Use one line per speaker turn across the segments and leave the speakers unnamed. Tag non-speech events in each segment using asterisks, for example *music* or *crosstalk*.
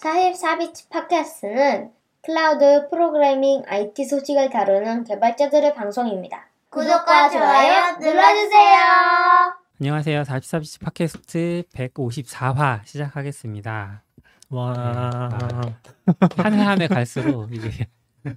44bits 팟캐스트는 클라우드 프로그래밍 IT 소식을 다루는 개발자들의 방송입니다. 구독과 좋아요 눌러주세요.
안녕하세요. 44bits 팟캐스트 154화 시작하겠습니다.
와.
한 해 한 해 갈수록 이게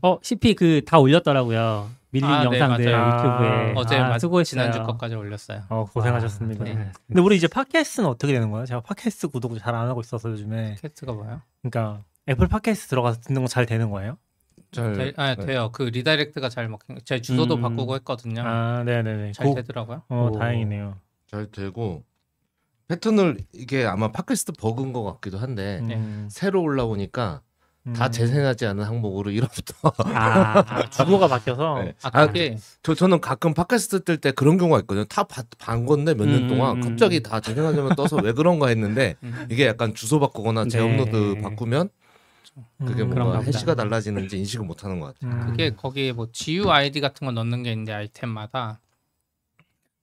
어 CP 그 다 올렸더라고요. 밀린
아, 네,
영상들
맞아요.
유튜브에
어제
아,
맞
수고했어요.
지난주 것까지 올렸어요.
어, 고생하셨습니다.
네.
근데 우리 이제 팟캐스트는 어떻게 되는 거예요? 제가 팟캐스트 구독을 잘 안 하고 있어서 요즘에.
캐스트가 뭐요?
그러니까 애플 팟캐스트 들어가서 듣는 거 잘 되는 거예요?
잘
될- 아,
네.
돼요. 그 redirect가 잘 먹힌. 제 주소도
음.
바꾸고 했거든요.
아, 네, 네, 네.
잘
고-
되더라고요.
어,
오.
다행이네요.
잘 되고 패턴을 이게 아마 팟캐스트 버그인 것 같기도 한데
음,
새로 올라오니까 다
음.
재생하지 않은 항목으로 1화부터 *laughs*
아, 아,
주소가 바뀌어서
네.
아,
아,
그게
저 저는 가끔 팟캐스트 뜰 때 그런 경우가 있거든요. 다 본 건데 몇년
음,
동안
음,
갑자기
음.
다 재생하자면 떠서 왜 그런가 했는데 *laughs*
음.
이게 약간 주소 바꾸거나
네.
재업로드 바꾸면 그게
음,
그런가
뭔가
보다.
해시가 달라지는지 인식을 못 하는 것 같아요.
음.
그게 거기에 뭐 GUID 같은 거 넣는 게 있는데 아이템마다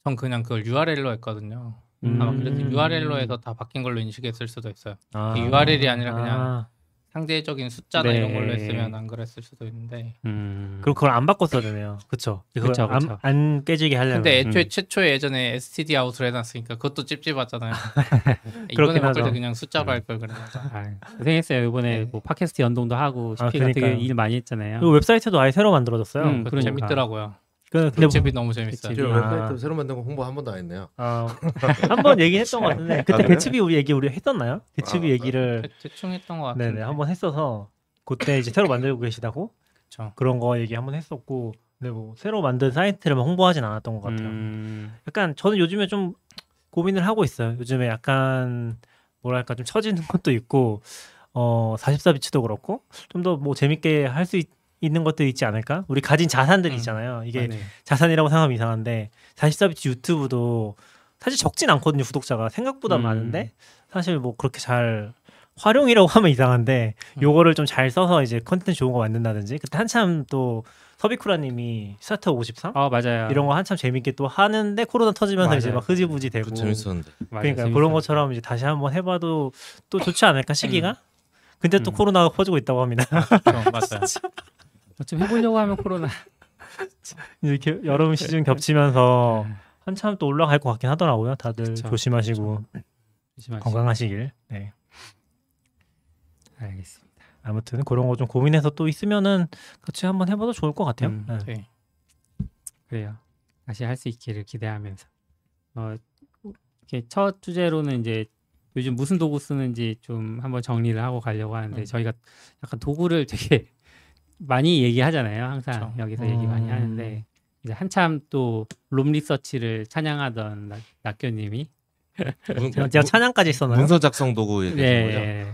전 그냥 그걸 URL로 했거든요. 아마 그래서
음.
URL로 해서 다 바뀐 걸로 인식했을 수도 있어요.
아.
URL이 아니라 그냥
아,
상대적인 숫자나
네.
이런 걸로 했으면 안 그랬을 수도 있는데.
음.
그럼 그걸 안 바꿨어야 되네요. 그쵸? 그걸
그쵸,
안,
그쵸.
안 깨지게 하려면.
근데 애초에
음.
최초에 예전에 STD 아웃을 해놨으니까 그것도 찝찝하잖아요. *laughs* 이번에 바꿀 때. 그냥 숫자로 할 걸 그랬나
아, 고생했어요. 이번에
네.
뭐 팟캐스트 연동도 하고
아,
CP가 되게. 일 많이 했잖아요.
그리고 웹사이트도 아예 새로 만들어졌어요.
음, 그러니까.
재밌더라고요.
그, 근데
웹집이 너무 재밌어요.
아.
웹사이트 새로 만든 거 홍보 한 번도 안 했네요.
어, *laughs* 한번 얘기했던 것 같은데 그때
아, 그래요?
개츠비 우리 얘기 우리 했었나요? 개츠비
아,
얘기를
대- 대충 했던 것 같은데.
네네 한번 했어서 그때 이제 새로 만들고 계시다고
그쵸.
그런 거 얘기 한번 했었고 근데 뭐 새로 만든 사이트를 홍보하진 않았던 것 같아요.
음.
약간 저는 요즘에 좀 고민을 하고 있어요. 요즘에 약간 뭐랄까 좀 처지는 *laughs* 것도 있고 어 44bits도 그렇고 좀 더 뭐 재밌게 할 수 있 는 것도 있지 않을까? 우리 가진 자산들이
음.
있잖아요. 이게
아, 네.
자산이라고 생각하면 이상한데 44bits 유튜브도 사실 적진 않거든요 구독자가 생각보다
음.
많은데 사실 뭐 그렇게 잘 활용이라고 *laughs* 하면 이상한데
음.
요거를 좀 잘 써서 이제 컨텐츠 좋은 거 만든다든지 그때 한참 또 서비쿠라님이 start
53어 맞아요.
이런 거 한참 재밌게 또 하는데 코로나 터지면서
맞아요.
이제 막 흐지부지 되고
그 재밌었는데.
맞아요.
그러니까
재밌어요.
그런 것처럼 이제 다시 한번 해봐도 또 좋지 않을까 시기가 근데 또
음.
코로나가 퍼지고 있다고 합니다
그쵸, 맞아요. *laughs*
좀 해보려고 하면 코로나. *laughs*
이렇게 여름 시즌 겹치면서 한참 또 올라갈 것 같긴 하더라고요 다들
그쵸,
조심하시고
조심하시고.
건강하시길 네.
알겠습니다.
아무튼 그런 거 좀 고민해서 또 있으면은 같이 한번 해봐도 좋을 것 같아요.
음,
네.
네.
그래요. 다시 할 수 있기를 기대하면서. 어, 이렇게 첫 주제로는 이제 요즘 무슨 도구 쓰는지 좀 한번 정리를 하고 가려고 하는데
음.
저희가 약간 도구를 되게 많이 얘기하잖아요. 항상
그쵸.
여기서 얘기 많이
음.
하는데 이제 한참 또 롬 리서치를 찬양하던 낙- 낙교님이
문-
제가, 제가 찬양까지 했었나요?
문서 작성 도구 얘기하는 거죠.
네.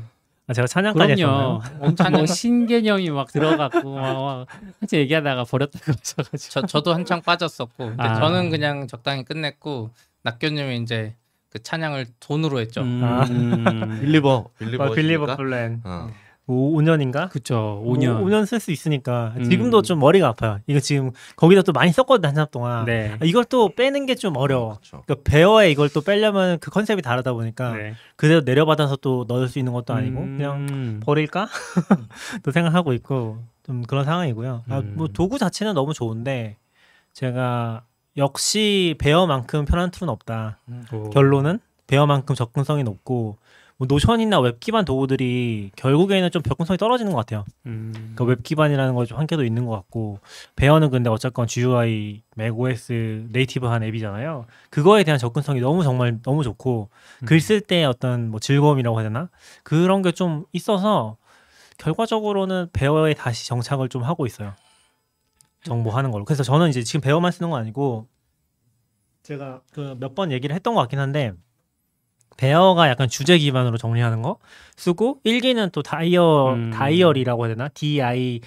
아, 제가 찬양까지
그럼요.
했었나요?
엄청 뭐 신개념이 막 들어갔고 막, 막 한참 얘기하다가 버렸다고 하셔가지고.
저, 저도 한창 빠졌었고 근데
아.
저는 그냥 적당히 끝냈고 낙교님이 이제 그 찬양을 돈으로 했죠.
음.
believer
아, believer believer plan
어.
5, 년인가
그쵸. 5년.
5 년 쓸 수 있으니까
음.
지금도 좀 머리가 아파요. 이거 지금 거기다 또 많이 썼거든 한참 동안.
네.
아, 이걸 또 빼는 게 좀 어려워.
그렇죠.
그러니까 베어에 이걸 또 빼려면 그 컨셉이 다르다 보니까
네.
그대로 내려받아서 또 넣을 수 있는 것도 아니고
음.
그냥 버릴까? *laughs* 또 생각하고 있고 좀 그런 상황이고요. 아,
음.
뭐 도구 자체는 너무 좋은데 제가 역시 Bear만큼 편한 tool은 없다.
오.
결론은 Bear만큼 접근성이 높고 뭐 Notion이나 웹 기반 도구들이 결국에는 좀 접근성이 떨어지는 것 같아요.
음.
그러니까 웹 기반이라는 거좀 한계도 있는 것 같고 Bear는 근데 어쨌건 GUI, macOS native한 앱이잖아요. 그거에 대한 접근성이 너무 정말 너무 좋고
음.
글쓸 때 어떤 뭐 즐거움이라고 해야 되나 그런 게 좀 있어서 결과적으로는 베어에 다시 정착을 좀 하고 있어요. 정보하는 걸로. 그래서 저는 이제 지금 베어만 쓰는 건 아니고 제가 그 몇 번 얘기를 했던 것 같긴 한데 베어가 약간 주제 기반으로 정리하는 거 쓰고 일기는 또 다이어
음.
다이어리라고 해야 되나 D I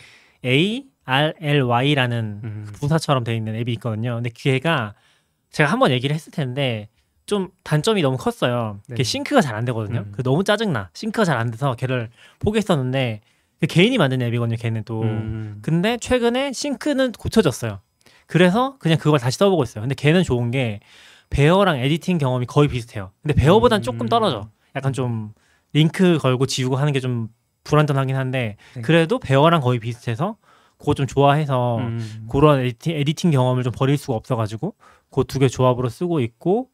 A R L Y라는
음.
부사처럼 되어 있는 앱이 있거든요. 근데 걔가 제가 한번 얘기를 했을 텐데 좀 단점이 너무 컸어요.
네.
걔 sync가 잘 안 되거든요.
음.
그 너무 짜증나. sync가 잘 안 돼서 걔를 포기했었는데 그 개인이 만든 앱이거든요. 걔는 또.
음.
근데 최근에 sync는 고쳐졌어요. 그래서 그냥 그걸 다시 써보고 있어요. 근데 걔는 좋은 게 Bear랑 editing 경험이 거의 비슷해요. 근데 Bear보단
음.
조금 떨어져. 약간 좀 링크 걸고 지우고 하는 게 좀 불안전하긴 한데
네.
그래도 Bear랑 거의 비슷해서 그거 좀 좋아해서
음.
그런 editing, editing 경험을 좀 버릴 수가 없어가지고 그 두 개 조합으로 쓰고 있고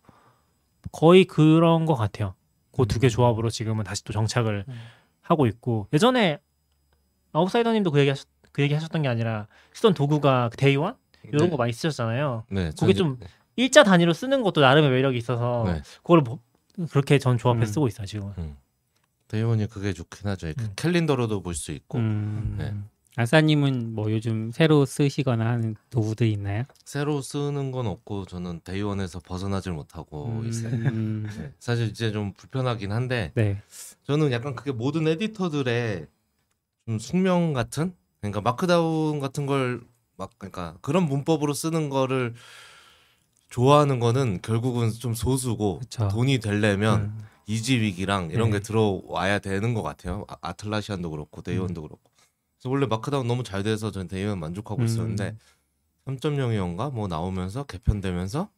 거의 그런 것 같아요. 그 두개
음.
조합으로 지금은 다시 또 정착을
음.
하고 있고 예전에 아웃사이더님도 그 얘기 하셨, 그 얘기 하셨던 게 아니라 쓰던 도구가 그 데이원 이런
네.
거 많이 쓰셨잖아요.
네,
그게
전-
좀 일자 단위로 쓰는 것도 나름의 매력이 있어서
네.
그걸 뭐- 그렇게 전 조합해
음.
쓰고 있어요 지금.
음. 대원이 그게 좋긴 하죠. 그
음.
캘린더로도 볼 수 있고
음.
네.
아싸님은 뭐 요즘 새로 쓰시거나 하는 도구들 있나요?
새로 쓰는 건 없고 저는 Day One에서 벗어나질 못하고 있어요.
음. *laughs*
네. 사실 이제 좀 불편하긴 한데
네.
저는 약간 그게 모든 에디터들의 좀 숙명 같은 그러니까 markdown 같은 걸 막 그러니까 그런 문법으로 쓰는 거를 좋아하는 거는 결국은 좀 소수고
그쵸.
돈이 되려면
음.
WYSIWYG랑 이런
네.
게 들어와야 되는 것 같아요. 아, Atlassian도 그렇고 Day One도 그렇고. 그래서 원래 markdown 너무 잘 돼서 저는 Day One 만족하고
음.
있었는데 3.0이었가 뭐 나오면서 개편되면서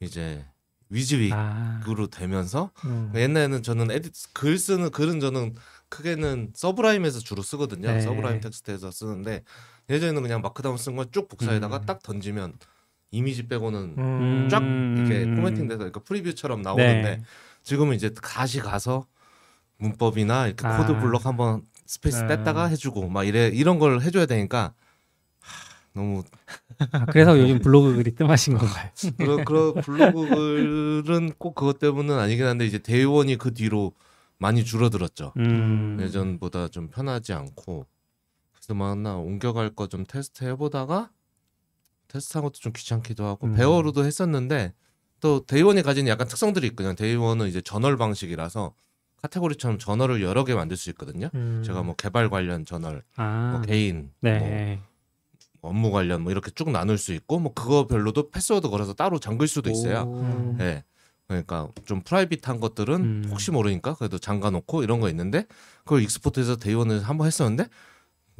이제 WYSIWYG로
아.
되면서
음.
옛날에는 저는 에디 글 쓰는 글은 저는 크게는 Sublime에서 주로 쓰거든요.
네.
Sublime Text에서 쓰는데 예전에는 그냥 markdown 쓴 걸 쭉 복사해다가
음.
딱 던지면 이미지 빼고는
음.
쫙
음.
이렇게
음.
formatting돼서 그러니까 preview처럼 나오는데
네.
지금은 이제 다시 가서 문법이나 이렇게
아.
코드 블록 한번 스페이스
네.
뺐다가 해주고 막 이래 이런 걸 해줘야 되니까 하, 너무
아, 그래서 요즘 블로그 글이 뜸하신 건가요? *laughs*
그런 그런 블로그 글은 꼭 그것 때문은 아니긴 한데 이제 Day One이 그 뒤로 많이 줄어들었죠.
음.
예전보다 좀 편하지 않고 그래서 막 나 옮겨갈 거 좀 테스트 해보다가 테스트한 것도 좀 귀찮기도 하고
음.
Bear로도 했었는데 또 Day One이 가진 약간 특성들이 있거든요. Day One은 이제 저널 방식이라서 카테고리처럼 저널을 여러 개 만들 수 있거든요.
음.
제가 뭐 개발 관련 저널,
아.
뭐 개인,
네.
뭐 업무 관련 뭐 이렇게 쭉 나눌 수 있고 뭐 그거 별로도 패스워드 걸어서 따로 잠글 수도 있어요.
오.
예. 그러니까 좀 private한 것들은
음.
혹시 모르니까 그래도 잠가 놓고 이런 거 있는데 그걸 export해서 Day One을 한번 했었는데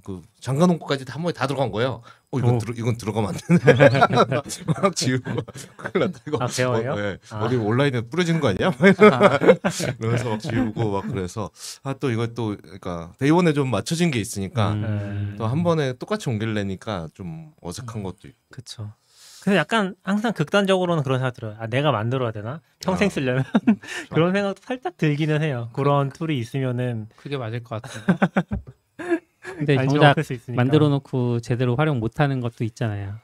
그 잠가 놓은 것까지 한 번에 다 들어간 거예요. 어 이건
오.
들어 이건 들어가면 안 되네. *laughs* 막 지우고 큰일 났다 이거.
아, 배워요?
어, 예.
아.
어디 온라인에 뿌려지는 거 아니야? *laughs* 그래서 막 지우고 막 그래서 아 또 이거 또 그러니까 Day One에 좀 맞춰진 게 있으니까
음.
또한 번에 똑같이 옮기려니까 좀 어색한 것도 있고.
그쵸. 근데 약간 항상 극단적으로는 그런 생각 들어요. 아, 내가 만들어야 되나? 평생
아.
쓰려면 *laughs* 그런 생각도 살짝 들기는 해요. 그런 툴이 있으면은
그게 맞을 것 같아요.
근데
안
정작
정확할 수 있으니까.
만들어 놓고 제대로 활용 못 하는 것도 있잖아요.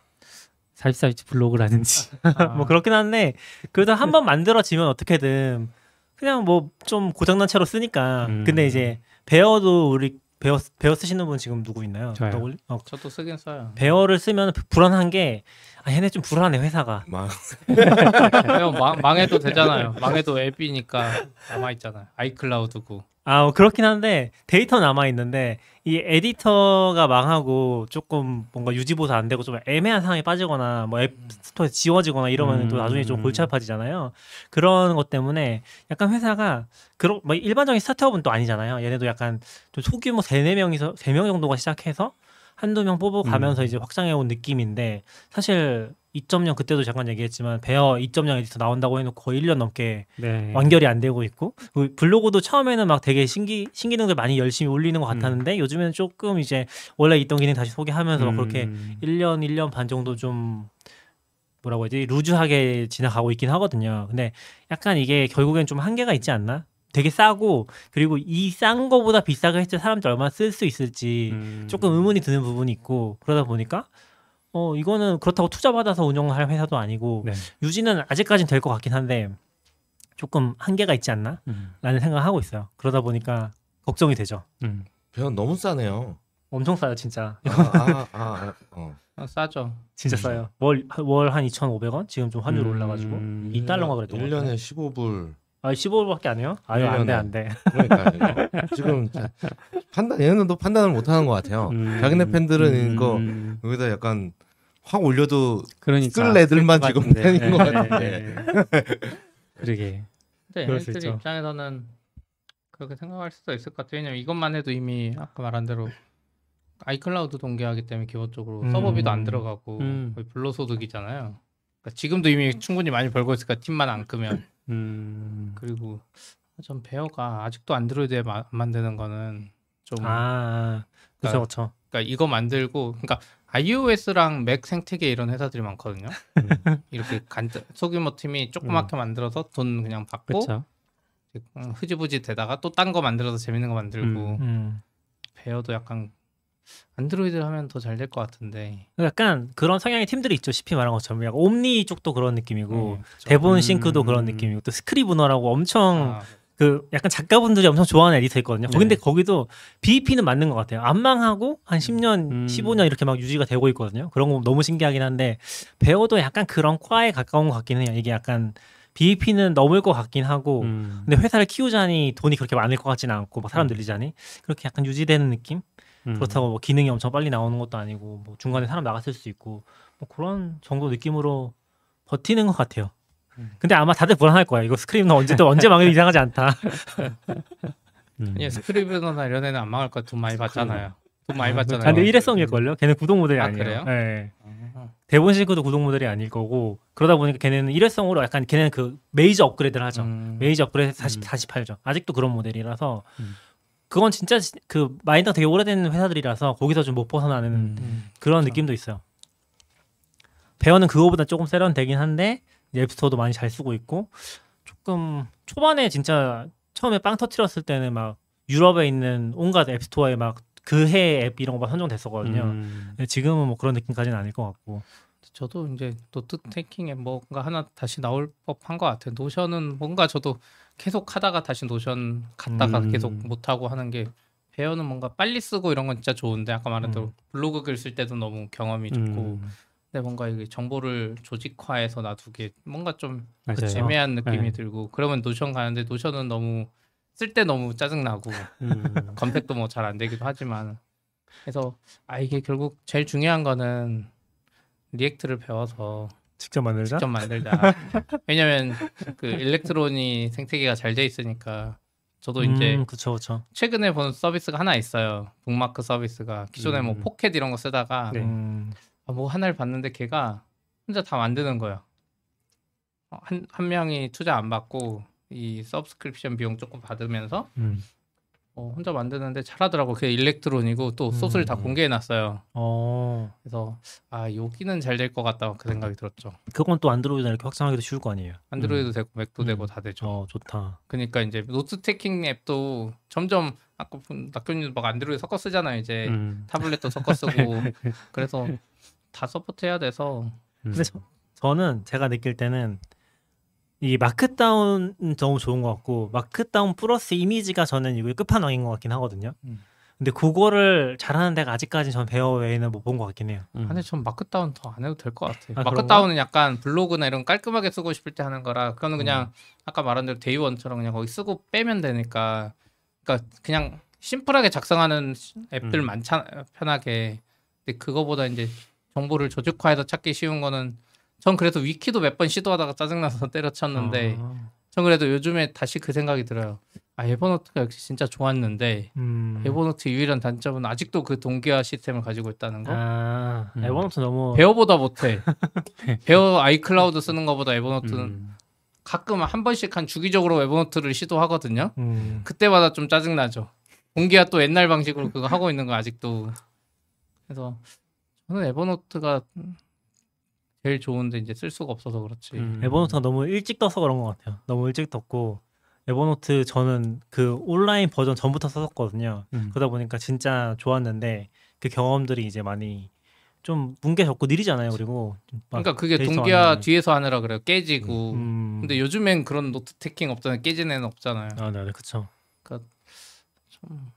살비살비 블로그라든지. *laughs*
뭐 그렇긴 한데 그래도 한 번 만들어지면 어떻게든 그냥 뭐 좀 고장난 채로 쓰니까.
음.
근데 이제 베어도 우리 베어 베어 쓰시는 분 지금 누구 있나요?
저요.
어,
저도 쓰긴 써요.
베어를 쓰면 불안한 게 아, 얘네 좀 불안해 회사가.
막
왜냐면 *laughs* 망, 망해도 되잖아요. 망해도 앱이니까 남아 있잖아요. iCloud고.
아 어, 그렇긴 한데 데이터 남아 있는데 이 에디터가 망하고 조금 뭔가 유지보수 안 되고 좀 애매한 상황에 빠지거나 뭐 App Store에 지워지거나 이러면 또
음.
나중에 좀 골치 아파지잖아요. 그런 것 때문에 약간 회사가 그런 뭐 일반적인 스타트업은 또 아니잖아요. 얘네도 약간 좀 소규모 세네 명이서 세명 정도가 시작해서 한두 명 뽑아 가면서
음.
이제 확장해 온 느낌인데 사실 2.0 그때도 잠깐 얘기했지만 Bear 2.0 에디터 나온다고 해놓고 거의 1년 넘게
네.
완결이 안 되고 있고 그 블로그도 처음에는 막 되게 신기 신기능들 많이 열심히 올리는 것 같았는데 요즘에는 조금 이제 원래 있던 기능 다시 소개하면서 막 그렇게
음.
1년 1년 반 정도 좀 뭐라고 해야지 루즈하게 지나가고 있긴 하거든요. 근데 약간 이게 결국엔 좀 한계가 있지 않나? 되게 싸고 그리고 이 싼 거보다 비싸게 했을 때 사람들 얼마나 쓸 수 있을지
음.
조금 의문이 드는 부분이 있고 그러다 보니까 어 이거는 그렇다고 투자 받아서 운영할 회사도 아니고
네.
유지는 아직까지는 될 것 같긴 한데 조금 한계가 있지 않나?
음.
라는 생각을 하고 있어요. 그러다 보니까 걱정이 되죠.
음.
배원 너무 싸네요.
엄청 싸요, 진짜.
아, 아, 아, 아, 어.
어, 싸죠.
진짜 싸요. 월 월 한 2,500원? 지금 좀 환율
음.
올라가지고 2달러가 그랬던 것
1년에
같아요.
15불.
아, 15불밖에 안 해요? 아유, 안 돼, 안 돼.
그러니까 지금 자- 판단 얘는 또 판단을 못 하는 것 같아요.
음.
자기네 팬들은
음.
이거 여기다 약간 확 올려도
그러니까
쓸 애들만 지금. 팬인 것
네,
같은데.
네. 그러게.
근데 얘네들. 입장에서는 그렇게 생각할 수도 있을 것 같아요. 왜냐면 이것만 해도 이미 아까 말한 대로 아이클라우드 동기화하기 때문에 기본적으로
음.
서버비도 안 들어가고
음.
거의 불로소득이잖아요. 그러니까 지금도 이미 충분히 많이 벌고 있으니까 팀만 안 끄면
음.
그리고 전 베어가 아직도 안드로이드에 마- 만드는 거는 좀
아, 그렇죠, 그렇죠.
그러니까 이거 만들고 그러니까 iOS랑 맥 생태계 이런 회사들이 많거든요. 이렇게 간단 소규모 팀이 조그맣게 만들어서 돈 그냥 받고
그렇죠.
음, 흐지부지 되다가 또 딴 거 만들어서 재밌는 거 만들고
음.
음.
베어도 약간 안드로이드 하면 더 잘 될 것 같은데
약간 그런 성향의 팀들이 있죠. CP 말한 것처럼 약간 옴니 쪽도 그런 느낌이고
음.
대본
음.
싱크도 그런 느낌이고 또 스크리브너라고 엄청
아,
그 약간 작가분들이 엄청 좋아하는 에디터 있거든요.
네.
거긴데 거기도 BEP는 맞는 것 같아요. 안 망하고 한 10년,
음.
15년 이렇게 막 유지가 되고 있거든요. 그런 거 너무 신기하긴 한데 배워도 약간 그런 과에 가까운 것 같긴 해요. 이게 약간 BEP는 넘을 것 같긴 하고
음.
근데 회사를 키우자니 돈이 그렇게 많을 것 같지는 않고 막 사람 늘리자니 그렇게 약간 유지되는 느낌?
음.
그렇다고 뭐 기능이 엄청 빨리 나오는 것도 아니고 뭐 중간에 사람 나갔을 수 있고 뭐 그런 정도 느낌으로 버티는 것 같아요.
음.
근데 아마 다들 불안할 거야. 이거 스크림은 언제 또 언제 망해도 이상하지 않다. *laughs*
음.
아니 스크리브너나 이런 애는 안 망할 거돈 많이 받잖아요. 돈 많이
아,
받잖아요.
근데 일회성일 걸요. 걔는 구독 모델이
아,
아니에요.
그래요?
네.
어.
대본 싱크도 구독 모델이 아닐 거고 그러다 보니까 걔네는 일회성으로 약간 걔네는 그 메이저 업그레이드를 하죠.
음.
메이저 업그레이드 다시
음.
다시 팔죠. 아직도 그런 모델이라서
음.
그건 진짜 시- 그 마인드가 되게 오래된 회사들이라서 거기서 좀 못 벗어나는
음.
음.
그런
그렇죠.
느낌도 있어요. 배어는 그거보다 조금 세련되긴 한데 앱스토어도 많이 잘 쓰고 있고 조금 초반에 진짜 처음에 빵 터트렸을 때는 막 유럽에 있는 온갖 App Store에 막 그해 앱 이런 거만 선정됐었거든요.
음.
지금은 뭐 그런 느낌까지는 아닐 것 같고.
저도 이제 note taking에 뭔가 하나 다시 나올 법한 것 같아요. Notion은 뭔가 저도 계속 하다가 다시 Notion 갔다가
음.
계속 못 하고 하는 게 Bear는 뭔가 빨리 쓰고 이런 건 진짜 좋은데 아까 말한 대로
음.
블로그 글 쓸 때도 너무 경험이 좋고
음.
근데 뭔가 이게 정보를 조직화해서 놔두기 뭔가 좀
맞아요.
애매한 느낌이
네.
들고 그러면 Notion 가는데 Notion은 너무 쓸 때 너무 짜증 나고
음. *laughs*
검색도 뭐 잘 안 되기도 하지만 그래서 아 이게 결국 제일 중요한 거는 React를 배워서
직접 만들자.
직접 만들자. *laughs* 왜냐면 그 Electron이 생태계가 잘 돼 있으니까 저도 이제
음, 그쵸 그쵸.
최근에 본 서비스가 하나 있어요. 북마크 서비스가 기존에 뭐
음.
Pocket 이런 거 쓰다가
네.
음,
아, 뭐 하나를 봤는데 걔가 혼자 다 만드는 거예요. 어, 한, 한 명이 투자 안 받고 이 subscription 비용 조금 받으면서
음.
어, 혼자 만드는데 잘하더라고. 그게 Electron이고 또 소스를 다
음.
공개해 놨어요.
어,
그래서 아 여기는 잘 될 것 같다 그 생각이 들었죠.
그건 또 Android나 이렇게 확장하기도 쉬울 거 아니에요.
안드로이드 되고 Mac도
음.
되고 다 되죠.
어, 좋다.
그러니까 이제 note taking 앱도 점점 아까 본 낙교님 막 안드로이드 섞어 쓰잖아요. 이제
음.
타블렛도 섞어 쓰고 *laughs* 그래서 다 support해야 돼서
음.
근데 저, 저는 제가 느낄 때는 이 markdown 너무 좋은 것 같고 markdown 플러스 이미지가 저는 이거 끝판왕인 것 같긴 하거든요.
음.
근데 그거를 잘하는 데가 아직까지 전 Bear 외에는 못 본 것 같긴 해요.
음.
근데 전 markdown 더 안 해도 될 것 같아요.
아?
markdown은 약간 블로그나 이런 거 깔끔하게 쓰고 싶을 때 하는 거라 그거는 그냥 아까 말한 대로 Day One처럼 그냥 거기 쓰고 빼면 되니까 그러니까 그냥 심플하게 작성하는 앱들
음.
많잖아 편하게 근데 그거보다 이제 정보를 조직화해서 찾기 쉬운 거는 전 그래서 wiki도 몇 번 시도하다가 짜증나서 *laughs* 때려쳤는데
아,
전 그래도 요즘에 다시 그 생각이 들어요. 아 Evernote가 역시 진짜 좋았는데
음.
Evernote 유일한 단점은 아직도 그 동기화 시스템을 가지고 있다는 거.
아,
음.
Evernote 너무
Bear보다 못해. *laughs* Bear iCloud 쓰는 것보다 Evernote는
음.
가끔 한 번씩 한 주기적으로 Evernote를 시도하거든요.
음.
그때마다 좀 짜증 나죠. 동기가 또 옛날 방식으로 그거 하고 있는 거 아직도. 그래서 저는 Evernote가 제일 좋은데 이제 쓸 수가 없어서 그렇지.
음.
Evernote가 너무 일찍 떠서 그런 것 같아요. 너무 일찍 떴고 Evernote 저는 그 온라인 버전 전부터 썼었거든요.
음.
그러다 보니까 진짜 좋았는데 그 경험들이 이제 많이 좀 뭉개졌고 느리잖아요. 그리고
그러니까 그게 동기화 뒤에서 하느라 그래요. 깨지고.
음.
근데 요즘엔 그런 note taking 없잖아요. 깨진 애는 없잖아요.
아, 네, 네, 그렇죠.
좀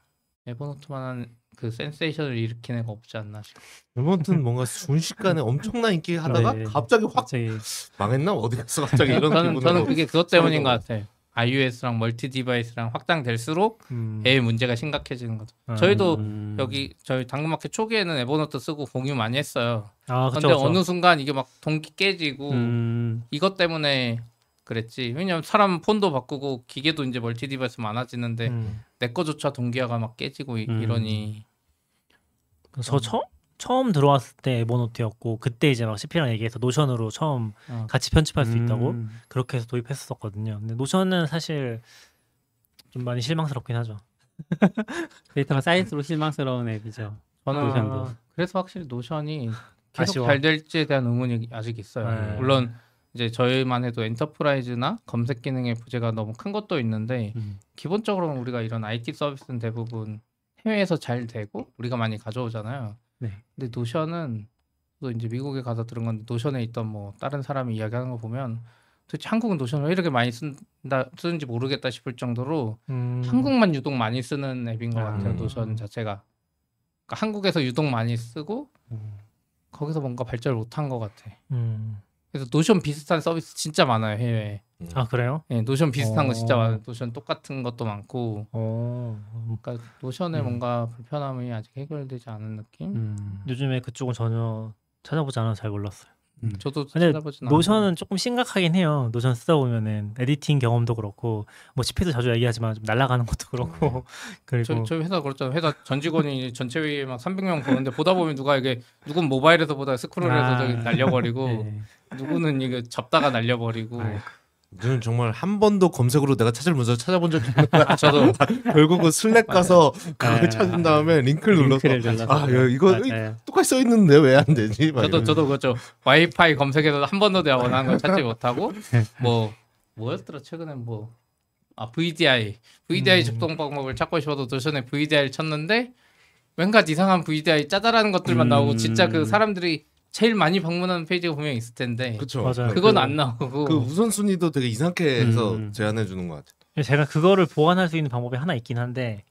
Evernote만한 그 센세이션을 일으킨 애가 없지 않나 싶어요.
Evernote는 뭔가 순식간에 엄청난 인기 하다가
네.
갑자기 확
갑자기
망했나 어디 갔어 갑자기 이런
저는 저는 그게 그것 때문인 것. 같아요. iOS랑 multi device랑 확장될수록
음.
얘의 문제가 심각해지는 거죠.
아,
저희도
음.
여기 저희 당근마켓 초기에는 Evernote 쓰고 공유 많이 했어요.
아, 그렇죠.
근데 어느 순간 이게 막 동기 깨지고
음.
이것 때문에 그랬지. 왜냐면 사람 폰도 바꾸고 기계도 이제 multi device 많아지는데
음.
내 거조차 동기화가 막 깨지고 이-
음.
이러니
저 처, 처음 들어왔을 때 Evernote였고 그때 이제 막 CP랑 얘기해서 Notion으로 처음
어.
같이 편집할 수 있다고
음.
그렇게 해서 도입했었거든요. 근데 Notion은 사실 좀 많이 실망스럽긴 하죠. *laughs*
데이터가 사이즈로 실망스러운 앱이죠.
저는
Notion도.
그래서 확실히 Notion이 계속
아쉬워.
잘 될지에 대한 의문이 아직 있어요.
네.
물론 이제 저희만 해도 enterprise나 검색 기능의 부재가 너무 큰 것도 있는데
음.
기본적으로는 우리가 이런 IT 서비스는 대부분 해외에서 잘 되고 우리가 많이 가져오잖아요.
네.
근데 Notion은 또 이제 미국에 가서 들은 건데 Notion에 있던 뭐 다른 사람이 이야기하는 거 보면 도대체 한국은 Notion을 왜 이렇게 많이 쓴다 쓰는지 모르겠다 싶을 정도로
음.
한국만 유독 많이 쓰는 앱인 것
아.
같아요. Notion 자체가 그러니까 한국에서 유독 많이 쓰고
음.
거기서 뭔가 발전을 못한 것 같아.
음.
그래서 Notion 비슷한 서비스 진짜 많아요 해외에.
아 그래요?
예, Notion 비슷한 거 진짜
어.
많아요. Notion 똑같은 것도 많고.
어.
그러니까 Notion의
음.
뭔가 불편함이 아직 해결되지 않은 느낌.
음.
요즘에 그쪽은 전혀 찾아보지 않아서 잘 몰랐어요.
음.
저도
근데
찾아보진
Notion은 조금 심각하긴 해요. Notion 쓰다 보면은 editing 경험도 그렇고 뭐 CP도 자주 얘기하지만 좀 날아가는 것도 그렇고 *laughs* 그리고
저희, 저희 회사 그렇잖아요. 회사 전 직원이 전체 회의에 막 300명 보는데 보다 보면 누가 이게 누군 모바일에서 보다 스크롤해서
아.
저기 날려버리고
네. *laughs*
누구는 이거 접다가 날려버리고.
저는 정말 한 번도 검색으로 내가 찾을 문서 찾아본 적이 없는. *laughs*
저도
결국은 슬랙 가서 그걸
네.
찾은 다음에 링크를 눌러서
링크를 눌러서.
아 야, 이거
맞아요.
똑같이 써 있는데 왜 안 되지? 막
저도. 저도 그렇죠. 와이파이 검색해서 한 번도 내가 원하는 걸 찾지 못하고 *laughs* 뭐 뭐였더라 최근에 뭐 아 VDI VDI
음.
접속 방법을 찾고 싶어도 노션에 VDI를 쳤는데 왠가 이상한 VDI 짜잘하는 것들만
음.
나오고 진짜 그 사람들이 제일 많이 방문하는 페이지가 분명히 있을 텐데
그쵸.
맞아요.
그건
그-
안 나오고
그 우선순위도 되게 이상하게 해서
음.
제안해 주는 것 같아요.
제가 그거를 보완할 수 있는 방법이 하나 있긴 한데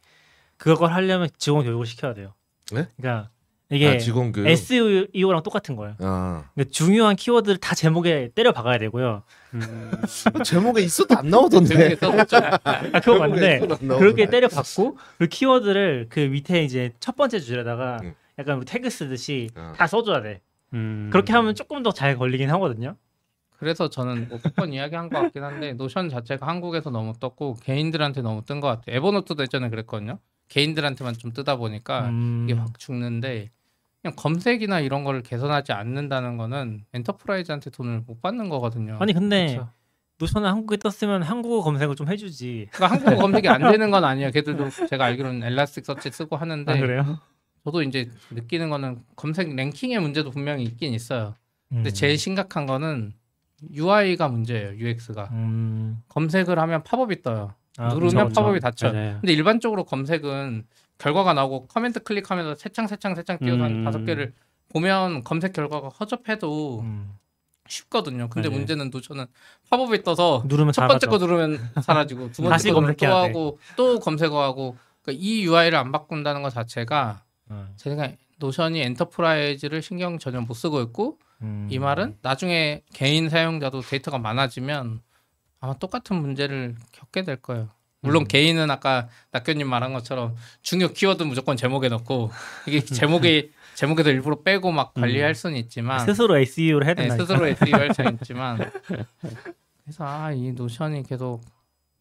그걸 하려면 직원 교육을 시켜야 돼요.
네?
그러니까 이게
아, 직원 교육.
SEO랑 똑같은 거예요.
아.
그러니까 중요한 키워드를 다 제목에 때려 박아야 되고요.
음. *laughs*
제목에 있어도 안 나오던데. *laughs* *laughs*
아 그거 맞는데. 그렇게 때려 박고 그리고 키워드를 그 밑에 이제 첫 번째 줄에다가
음.
약간 뭐 태그 쓰듯이
아.
다 써줘야 돼.
음.
그렇게 하면 조금 더 잘 걸리긴 하거든요.
그래서 저는 뭐몇번 이야기한 것 같긴 한데 Notion *laughs* 자체가 한국에서 너무 떴고 개인들한테 너무 뜬 것 같아요. Evernote도 예전에 그랬거든요. 개인들한테만 좀 뜨다 보니까
음.
이게 확 죽는데 그냥 검색이나 이런 거를 개선하지 않는다는 거는 enterprise한테 돈을 못 받는 거거든요.
아니 근데
그쵸.
Notion은 한국에 떴으면 한국어 검색을 좀 해주지.
그러니까 한국어 *laughs* 검색이 안 되는 건 아니에요. 걔들도 제가 알기로는 Elasticsearch 쓰고 하는데
아 그래요?
저도 이제 느끼는 거는 검색 랭킹의 문제도 분명히 있긴 있어요. 근데
음.
제일 심각한 거는 UI가 문제예요. UX가
음.
검색을 하면 팝업이 떠요.
아,
누르면
그쵸,
팝업이
그쵸.
닫혀요.
맞아요.
근데 일반적으로 검색은 결과가 나오고 command 클릭하면서 새 창 새 창 새 창 띄워서 한
음.
다섯 개를 보면 검색 결과가 허접해도
음.
쉽거든요. 근데
맞아요.
문제는 Notion은 팝업이 떠서
누르면 첫다
번째
가죠.
거 누르면 사라지고 두 번째 거 누르면 또
돼.
하고 또 검색어하고 그러니까 이 UI를 안 바꾼다는 것 자체가
음.
제 생각에 Notion이 enterprise를 신경 전혀 못 쓰고 있고
음.
이 말은 나중에 개인 사용자도 데이터가 많아지면 아마 똑같은 문제를 겪게 될 거예요. 물론
음.
개인은 아까 낙교님 말한 것처럼 중요 키워드 무조건 제목에 넣고 이게 *laughs* 제목에 제목에서 일부러 빼고 막 관리할 수는 있지만
스스로 SEO를 해야
네,
된다.
스스로 SEO 할 수는 *laughs* 있지만 그래서 아 이 Notion이 계속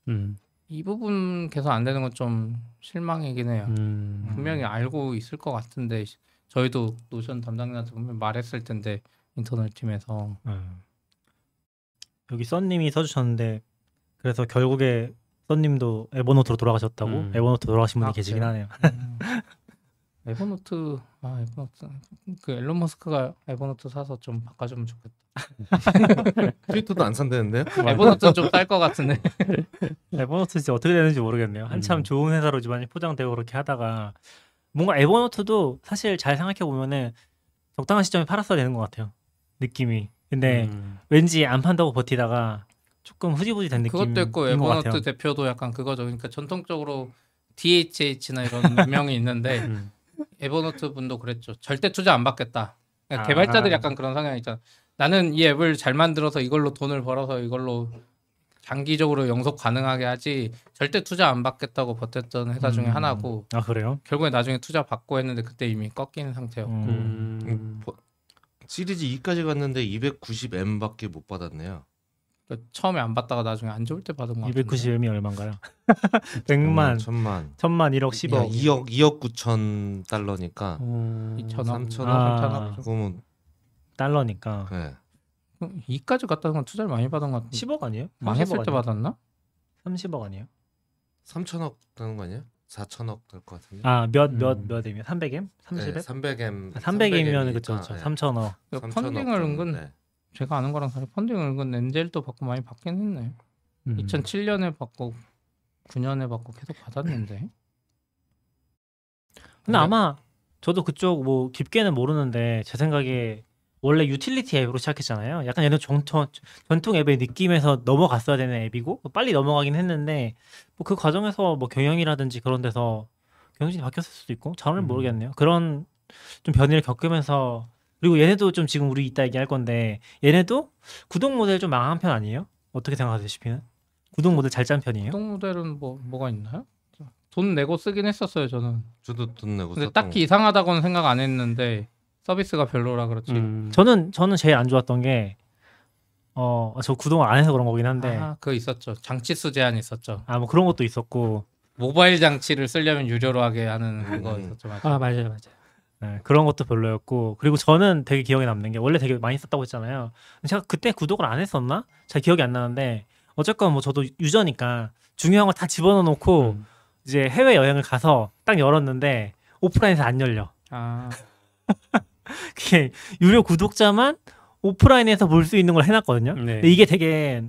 음.
이 부분 개선 안 되는 건 좀 실망이긴 해요.
음.
분명히 알고 있을 것 같은데 저희도 Notion 담당자한테 분명 말했을 텐데 internal 팀에서
음. 여기 썬님이 써주셨는데 그래서 결국에 썬님도 Evernote로 돌아가셨다고
음.
Evernote 돌아가신 분이
아,
계시긴
그래요?
하네요.
음. Evernote 아 Evernote 그 엘론 머스크가 Evernote 사서 좀 바꿔주면 좋겠다. *laughs*
트위터도 안 산다는데요?
Evernote는 좀쌀 것 같은데. *laughs*
Evernote 진짜 어떻게 되는지 모르겠네요. 한참
음.
좋은 회사로 많이 포장되고 그렇게 하다가 뭔가 Evernote도 사실 잘 생각해 보면은 적당한 시점에 팔았어야 되는 것 같아요. 느낌이. 근데
음.
왠지 안 판다고 버티다가 조금 흐지부지 된 느낌인
그것도 있고
것 Evernote.
대표도 약간 그거죠. 그러니까 전통적으로 DHH나 이런 *laughs* 명이 있는데
음.
Evernote 분도 그랬죠. 절대 투자 안 받겠다. 그러니까
아.
개발자들이 약간 그런 성향이 있잖아. 나는 이 앱을 잘 만들어서 이걸로 돈을 벌어서 이걸로 장기적으로 영속 가능하게 하지 절대 투자 안 받겠다고 버텼던 회사 중에
음.
하나고
아 그래요?
결국에 나중에 투자 받고 했는데 그때 이미 꺾인 상태였고
음.
음.
뭐, 시리즈 2까지 갔는데 290M밖에 못 받았네요.
그러니까 처음에 안 받다가 나중에 안 좋을 때 받은 거 같은데
290M이 얼마인가요? *laughs* 100만,
천만.
1000만, 1억,
야,
10억.
2억 2억 9천 달러니까.
음.
2천억,
삼천억?
아.
3천억
그러면
달러니까
네.
2까지 갔다는 건 투자를 많이 받은 것 같은데
10억 아니에요?
망했을
30억
때? 받았나?
30억 아니에요?
3천억 되는 거 아니에요? 4천억 될 것 같은데.
아 몇몇
음.
몇 M이요? 300M? 30M?
네, 300M.
300M이면 그쵸 그쵸. 3천억.
그 펀딩을 은근
네.
제가 아는 거랑 사실 펀딩을 은근 엔젤도 받고 많이 받긴 했네.
음.
2007년에 받고 9년에 받고 계속 받았는데.
근데 아마 저도 그쪽 뭐 깊게는 모르는데 제 생각에 원래 유틸리티 앱으로 시작했잖아요. 약간 얘는 전통 전통 앱의 느낌에서 넘어갔어야 되는 앱이고 빨리 넘어가긴 했는데 뭐 그 과정에서 뭐 경영이라든지 그런 데서 경영진이 바뀌었을 수도 있고 저는
음.
모르겠네요. 그런 좀 변이를 겪으면서 그리고 얘네도 좀 지금 우리 이따 얘기할 건데 얘네도 구독 모델 좀 망한 편 아니에요? 어떻게 생각하세요, 시피는? 구독 모델 잘 짠 편이에요?
구독 모델은 뭐 뭐가 있나요? 돈 내고 쓰긴 했었어요 저는.
저도 돈 내고
근데
썼던
딱히 이상하다고는 생각 안 했는데 서비스가 별로라 그렇지.
음.
저는 저는 제일 안 좋았던 게 어, 저 구독을 안 해서 그런 거긴 한데
아, 그거 있었죠. 장치 수 제한 있었죠.
아 뭐 그런 것도 있었고
모바일 장치를 쓰려면 유료로 하게 하는
음.
있었죠. 맞아.
아 맞아요 맞아요.
네, 그런 것도 별로였고 그리고 저는 되게 기억에 남는 게 원래 되게 많이 썼다고 했잖아요. 제가 그때 구독을 안 했었나? 잘 기억이 안 나는데 어쨌건 뭐 저도 유저니까 중요한 거 다 집어넣어 놓고
음.
이제 해외 여행을 가서 딱 열었는데 오프라인에서 안 열려.
아, *laughs* *laughs*
그게 유료 구독자만 오프라인에서 볼 수 있는 걸 해놨거든요.
네.
근데 이게 되게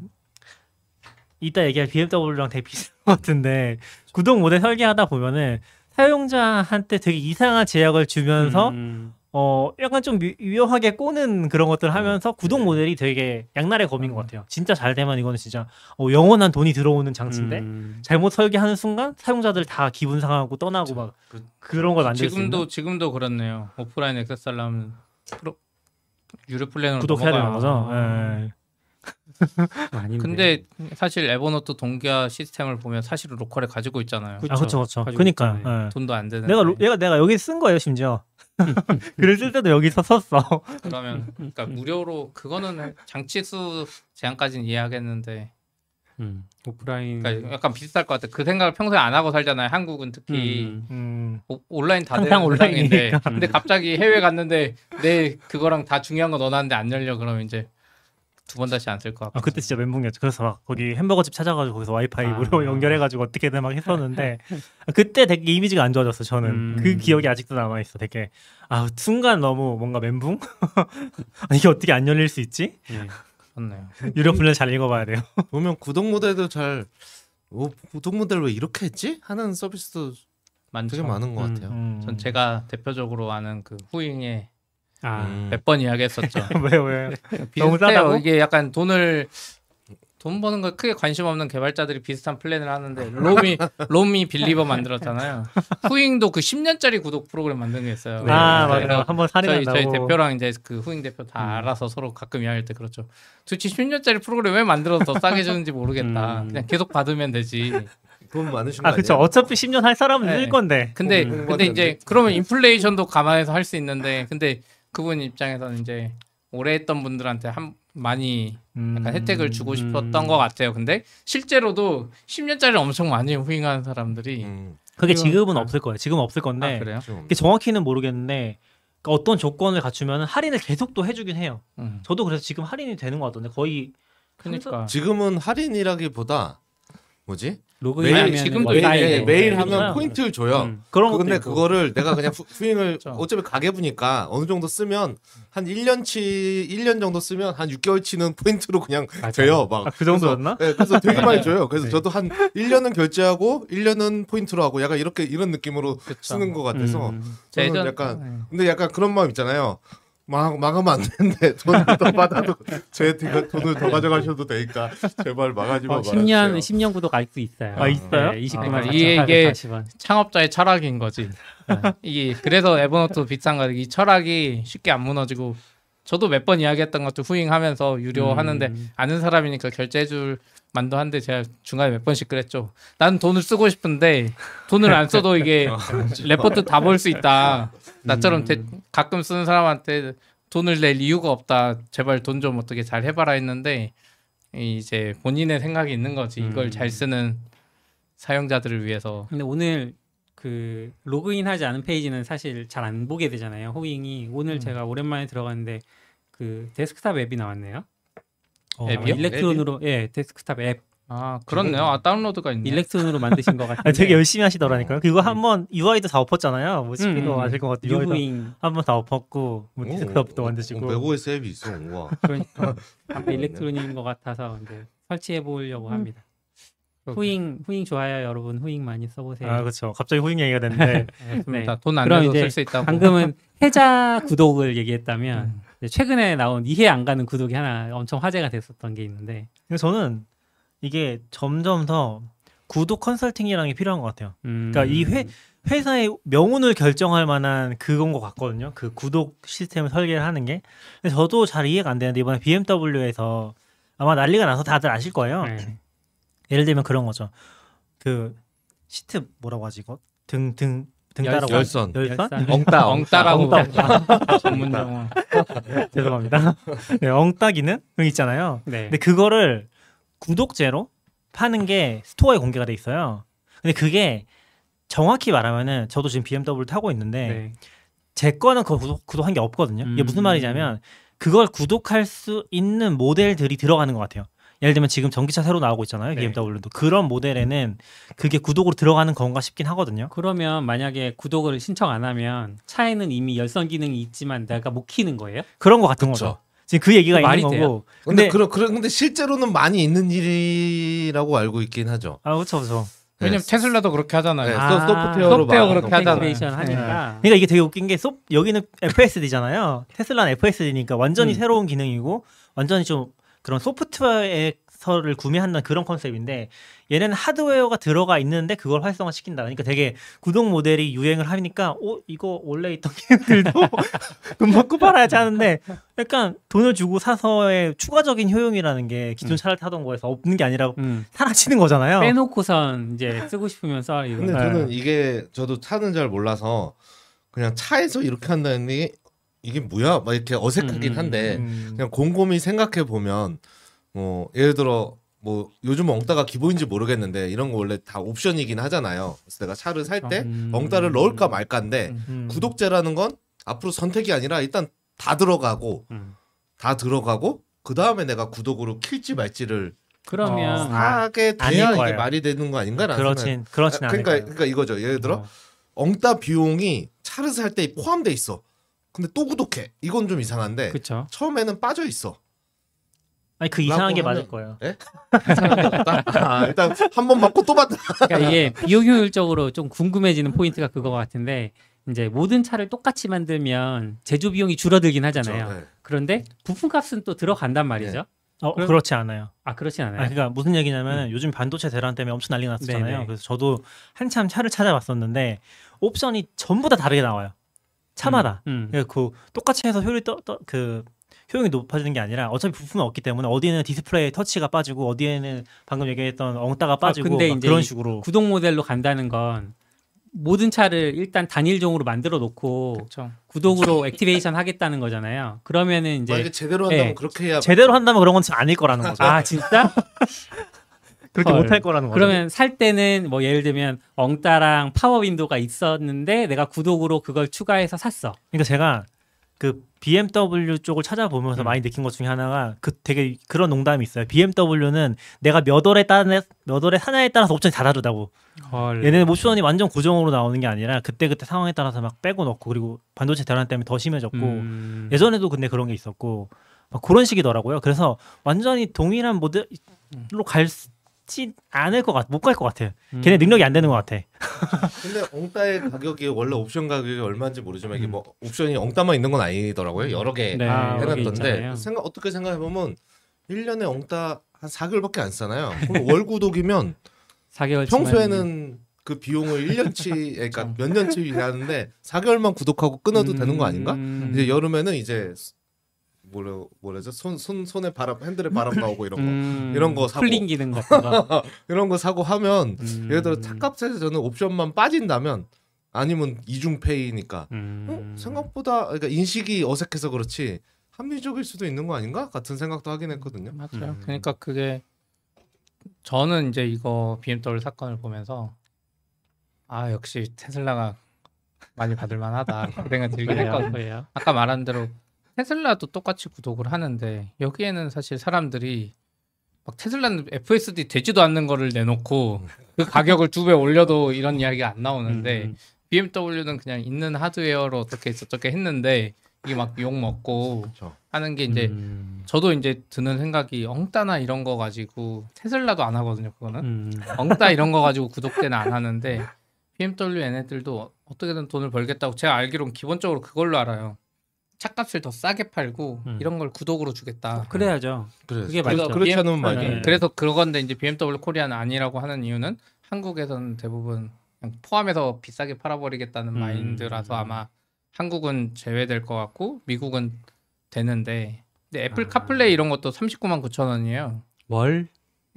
이따 얘기할 BMW랑 되게 비슷한 것 같은데 구독 모델 설계하다 보면은 사용자한테 되게 이상한 제약을 주면서
음.
어 약간 좀 미- 유효하게 꼬는 그런 것들 하면서 구독 모델이 되게 양날의 검인 것 같아요. 진짜 잘 되면 이거는 진짜 어, 영원한 돈이 들어오는 장치인데
음.
잘못 설계하는 순간 사용자들 다 기분 상하고 떠나고 막
그-
그런 걸 만들 수
지금도
있는
지금도 그렇네요. 오프라인 액세스 하려면 프로 유료 플랜으로
구독해야 되는. 거죠. 예.
아닌데.
근데 사실 Evernote 동기화 시스템을 보면 사실은 local에 가지고 있잖아요.
그쵸.
아 그렇죠 그렇죠. 그러니까. 예.
돈도 안 되는.
내가 로- 얘가 내가 여기 쓴 거예요 심지어 *laughs* 글을 쓸 때도 여기서 썼어.
그러면 그러니까 무료로 그거는 장치 수 제한까지는 이해하겠는데
음. 오프라인
그러니까 약간 비슷할 것 같아. 그 생각을 평소에 안 하고 살잖아요. 한국은 특히
음.
음.
오- 온라인 다
항상
되는
온라인이니까.
근데 갑자기 해외 갔는데 내 그거랑 다 중요한 거 넣어놨는데 안 열려 그러면 이제 두 번 다시 안 쓸 것 같고.
아 그때 진짜 멘붕이었죠. 그래서 막 거기 햄버거 집 찾아가지고 거기서 와이파이
아.
무료 연결해가지고 어떻게든 막 했었는데 *laughs* 그때 되게 이미지가 안 좋아졌어. 저는
음.
그 기억이 아직도 남아 있어. 되게 아 순간 너무 뭔가 멘붕. *laughs* 아, 이게 어떻게 안 열릴 수 있지?
네.
그렇네요. *laughs*
유료 분량 잘 읽어봐야 돼요.
보면 구독 모델도 잘 어, 구독 모델 왜 이렇게 했지? 하는 서비스도
많죠.
되게 많은 것
음.
같아요.
음.
전 제가 대표적으로 아는 그 후잉에
아
음.
몇번 이야기했었죠. *laughs*
왜 왜? 너무
비슷해요.
싸다고?
이게 약간 돈을 돈 버는 거 크게 관심 없는 개발자들이 비슷한 플랜을 하는데 Roam이 Roam이 Believer *laughs* 만들었잖아요. 후잉도 그 10년짜리 구독 프로그램 만든 게 있어요.
네.
아 맞아요. 한번
저희
살인한다고.
저희 대표랑 이제 그 후잉 대표 다
음.
알아서 서로 가끔 이야기할 때 그렇죠. 도대체 10년짜리 프로그램 왜 만들어서 더 싸게 주는지 모르겠다.
음.
그냥 계속 받으면 되지.
돈 많으신
거아 그쵸.
아니에요?
어차피 10년 할 사람은
네.
늘 건데.
근데
음.
근데 이제 그러면 인플레이션도 감안해서 할 수 있는데 근데 그분 입장에서는 이제 오래 했던 분들한테 한 많이
음.
약간 혜택을 주고 싶었던
음.
것 같아요. 근데 실제로도 10년짜리 엄청 많이 후잉하는 사람들이
음,
그게 지금은
아.
없을 거예요. 지금 은 없을 건데.
아 그래요?
정확히는 모르겠는데 그러니까 어떤 조건을 갖추면 할인을 계속 또 해주긴 해요.
음.
저도 그래서 지금 할인이 되는 것 같던데 거의
그러니까
지금은 할인이라기보다 뭐지?
로그인하면
매일- 지금도
매일, 매일, 매일
네,
하면. 포인트를 줘요.
음.
그런
근데
있고.
그거를 내가 그냥 후- 후잉을 *laughs*
그렇죠.
어차피 가계부니까 어느 정도 쓰면 한 1년치 1년 정도 쓰면 한 6개월치는 포인트로 그냥
맞아요.
돼요. 막
아, 그 정도였나?
네, 그래서 되게 많이 *laughs* 줘요. 그래서
네.
저도 한 1년은 결제하고 1년은 포인트로 하고 약간 이렇게 이런 느낌으로
그쵸.
쓰는 것 같아서
음.
저는
예전-
약간
네.
근데 약간 그런 마음 있잖아요. 망 망하면 안 되는데 *laughs* 돈을 더 받아도 제 돈을 더 가져가셔도 되니까 제발 망하지 마.
어, 10년 10년 구독 아직도 있어요.
아, 있어요?
네, 29만
아,
4
이게-
4
이게-
40원.
창업자의 철학인 거지. 이게 그래서 에버노트 비싼 거 이 철학이 쉽게 안 무너지고 저도 몇 번 이야기했던 것도 후잉하면서 유료
음.
하는데 아는 사람이니까 결제해줄 만도 한데 제가 중간에 몇 번씩 그랬죠. 난 돈을 쓰고 싶은데 돈을 안 써도 이게 *laughs* 레포트 다 볼 수 있다. 나처럼 대- 가끔 쓰는 사람한테 돈을 낼 이유가 없다. 제발 돈 좀 어떻게 잘 해봐라 했는데 이제 본인의 생각이 있는 거지. 이걸
음.
잘 쓰는 사용자들을 위해서
근데 오늘 그 로그인하지 않은 페이지는 사실 잘 안 보게 되잖아요. 후잉이 오늘
음.
제가 오랜만에 들어갔는데 그 데스크탑 앱이 나왔네요.
어,
앱이요?
Electron으로 예 데스크탑 앱
아 그렇네요. 아 다운로드가 있네.
Electron으로 만드신 것
아,
같은데.
되게 열심히 하시더라니까요. 그거 한번 UI도 다 엎었잖아요. 뭐 CP도
음,
아실 것 같아요. UI도 한번 다 엎었고 뭐 데스크톱도 만드시고.
macOS 앱이 있어. 우와. *laughs*
그러니까 앞에 Electron인 것 같아서 이제 설치해 보려고 합니다. 후잉 후잉 좋아요 여러분 후잉 많이 써보세요.
아 그렇죠. 갑자기 후잉 얘기가 됐는데.
네. *laughs*
돈안
그럼
내도
이제
쓸수 있다고.
방금은 해자 *laughs* 구독을 얘기했다면
음.
최근에 나온 이해 안 가는 구독이 하나 엄청 화제가 됐었던 게 있는데
저는 이게 점점 더 구독 컨설팅이라는 게 필요한 것 같아요.
음,
그러니까 이 회, 회사의 명운을 결정할 만한 그건 것 같거든요. 그 구독 시스템을 설계를 하는 게. 근데 저도 잘 이해가 안 되는데 이번에 BMW에서 아마 난리가 나서 다들 아실 거예요.
네.
예를 들면 그런 거죠. 그 시트 뭐라고 하지 이거? 등등등
열선.
따라고
열선. 엉따.
엉따라고
엉따.
전문 용어. *laughs*
죄송합니다. 네, 엉따기는 그 있잖아요.
네.
근데 그거를 구독제로 파는 게 스토어에 공개가 돼 있어요. 근데 그게 정확히 말하면은 저도 지금 BMW 타고 있는데
네.
제 거는 그거 구독, 구독한 게 없거든요. 이게
음.
무슨 말이냐면 그걸 구독할 수 있는 모델들이 들어가는 것 같아요. 예를 들면 지금 전기차 새로 나오고 있잖아요.
네.
BMW도 그런 모델에는 그게 구독으로 들어가는 건가 싶긴 하거든요.
그러면 만약에 구독을 신청 안 하면 차에는 이미 열선 기능이 있지만 내가 못 키는 거예요?
그런 거 같은
그쵸.
거죠. 지금 그 얘기가
그 말이
있는 거고.
근데
근데
그런 그런 근데 실제로는 많이 있는 일이라고 알고 있긴 하죠.
아 그렇죠, 그렇죠.
왜냐면
네.
테슬라도 그렇게 하잖아요.
네,
아,
소- 소프트웨어로
소프트웨어
막
그렇게 하잖아요.
하니까
그러니까 이게 되게 웃긴 게 소, 여기는 FSD잖아요. 테슬라는 FSD니까 완전히
음.
새로운 기능이고 완전히 좀 그런 소프트웨어 를 구매한다는 그런 컨셉인데 얘는 하드웨어가 들어가 있는데 그걸 활성화시킨다. 그러니까 되게 구독 모델이 유행을 하니까 어 이거 원래 있던 게임들도 돈 받고 팔아야지 하는데 약간 돈을 주고 사서의 추가적인 효용이라는 게 기존
음.
차를 타던 거에서 없는 게 아니라
음.
사라지는 거잖아요.
빼놓고선 이제 쓰고 싶으면 써 이거.
근데
네.
저는 이게 저도 차는 잘 몰라서 그냥 차에서 이렇게 한다는 게 이게 뭐야? 막 이렇게 어색하긴
음,
한데
음.
그냥 곰곰이 생각해 보면 뭐 예를 들어 뭐 요즘 엉따가 기본인지 모르겠는데 이런 거 원래 다 옵션이긴 하잖아요. 그래서 내가 차를 살때
음.
엉따를 넣을까 말까인데
음.
구독제라는 건 앞으로 선택이 아니라 일단 다 들어가고
음.
다 들어가고 그 다음에 내가 구독으로 킬지 말지를
그러면
어.
하게
아닐
돼야 이게
거예요.
말이 되는 거 아닌가라는
그렇진 그렇진
아, 그러니까. 그러니까 이거죠. 예를 들어
어.
엉따 비용이 차를 살 때 포함돼 있어. 근데 또 구독해. 이건 좀 이상한데
그렇죠.
처음에는 빠져 있어.
아니 그 이상한 게
라고
맞을
하면-
거예요. *laughs*
아, 일단 한 번 맞고 또 받다.
그러니까 이게 비효율적으로 좀 궁금해지는 포인트가 그거 같은데 이제 모든 차를 똑같이 만들면 제조 비용이 줄어들긴 하잖아요.
그렇죠. 네.
그런데 부품값은 또 들어간단 말이죠.
어,
그럼-
그렇지 않아요.
아 그렇진 않아요.
아, 그러니까 무슨 얘기냐면 요즘 반도체 대란 때문에 엄청 난리 났었잖아요.
네네.
그래서 저도 한참 차를 찾아봤었는데 옵션이 전부 다 다르게 나와요. 차마다.
음.
그러니까 그 똑같이 해서 효율이 떠, 떠, 그 효용이 높아지는 게 아니라 어차피 부품은 없기 때문에 어디에는 디스플레이 터치가 빠지고 어디에는 방금 얘기했던 엉따가 빠지고
아, 근데
막
이제
그런
이
식으로
구독 모델로 간다는 건 모든 차를 일단 단일종으로 만들어 놓고
그렇죠.
구독으로 activation 하겠다는 거잖아요. 그러면은 이제
만약에 제대로 한다면
네.
그렇게 해야
제대로 한다면 그런 건 아닐 거라는 거죠.
아 진짜? *laughs*
그렇게
헐.
못할 거라는 거죠.
그러면 살 때는 뭐 예를 들면 엉따랑 파워 윈도우가 있었는데 내가 구독으로 그걸 추가해서 샀어.
그러니까 제가 그 BMW 쪽을 찾아보면서
음.
많이 느낀 것 중에 하나가 그 되게 그런 농담이 있어요. BMW는 내가 몇 월에 따라 몇 월에 사냐에 따라서 옵션이 다 다르다고.
헐.
얘네는 옵션이 완전 고정으로 나오는 게 아니라 그때 그때 상황에 따라서 막 빼고 넣고 그리고 반도체 대란 때문에 더 심해졌고
음.
예전에도 근데 그런 게 있었고 막 그런 식이더라고요. 그래서 완전히 동일한 모델로 갈 지 않을 것 같, 못갈 것 같아.
음.
걔네 능력이 안 되는 것 같아. *laughs*
근데 엉따의 가격이 원래 옵션 가격이 얼마인지 모르지만 이게
음.
뭐 옵션이 엉따만 있는 건 아니더라고요. 여러 개
네,
아,
해놨던데. 생각 어떻게 생각해 보면 1년에 엉따 한 4개월밖에 안 쓰나요? 그럼 월 구독이면 *laughs*
4개월
평소에는 그 비용을 1년치 *laughs* 그러니까 몇 년치 일하는데 4개월만 구독하고 끊어도 되는 거 아닌가?
음.
이제 여름에는 이제 뭐라 뭐라죠? 손 손 손에 바람 핸들에 바람 나오고 이런 거
음.
이런 거 사고.
쿨링 기능 같은 거. *laughs*
이런 거 사고 하면
음.
예를 들어 차값에서 저는 옵션만 빠진다면 아니면 이중페이니까
음.
어? 생각보다 그러니까 인식이 어색해서 그렇지 합리적일 수도 있는 거 아닌가 같은 생각도 하긴 했거든요.
맞아요.
음.
그러니까 그게 저는 이제 이거 BMW 사건을 보면서 아 역시 테슬라가 많이 받을 만하다 그 생각 들긴 했거든요.
그래요.
아까 말한 대로 테슬라도 똑같이 구독을 하는데 여기에는 사실 사람들이 막막 테슬라는 FSD 되지도 않는 거를 내놓고 그 가격을 두 배 올려도 이런 이야기가 안 나오는데
음.
BMW는 그냥 있는 하드웨어로 어떻게 저렇게 했는데 이게 막 욕 먹고
그렇죠.
하는 게 이제
음.
저도 이제 드는 생각이 엉따나 이런 거 가지고 테슬라도 안 하거든요 그거는
음.
엉따 이런 거 가지고 구독대는 안 하는데 BMW 얘네들도 어떻게든 돈을 벌겠다고 제가 알기로는 기본적으로 그걸로 알아요 차값을 더 싸게 팔고
음.
이런 걸 구독으로 주겠다
그래야죠.
그래.
그게
그래서
맞죠.
그렇지 않으면 말이야.
네.
그래서 그건데 이제 BMW 코리아는 아니라고 하는 이유는 한국에서는 대부분 그냥 포함해서 비싸게 팔아버리겠다는
음.
마인드라서 아마 한국은 제외될 것 같고 미국은 되는데 근데 애플
아.
카플레이 이런 것도 39만 9천 원이에요.
월?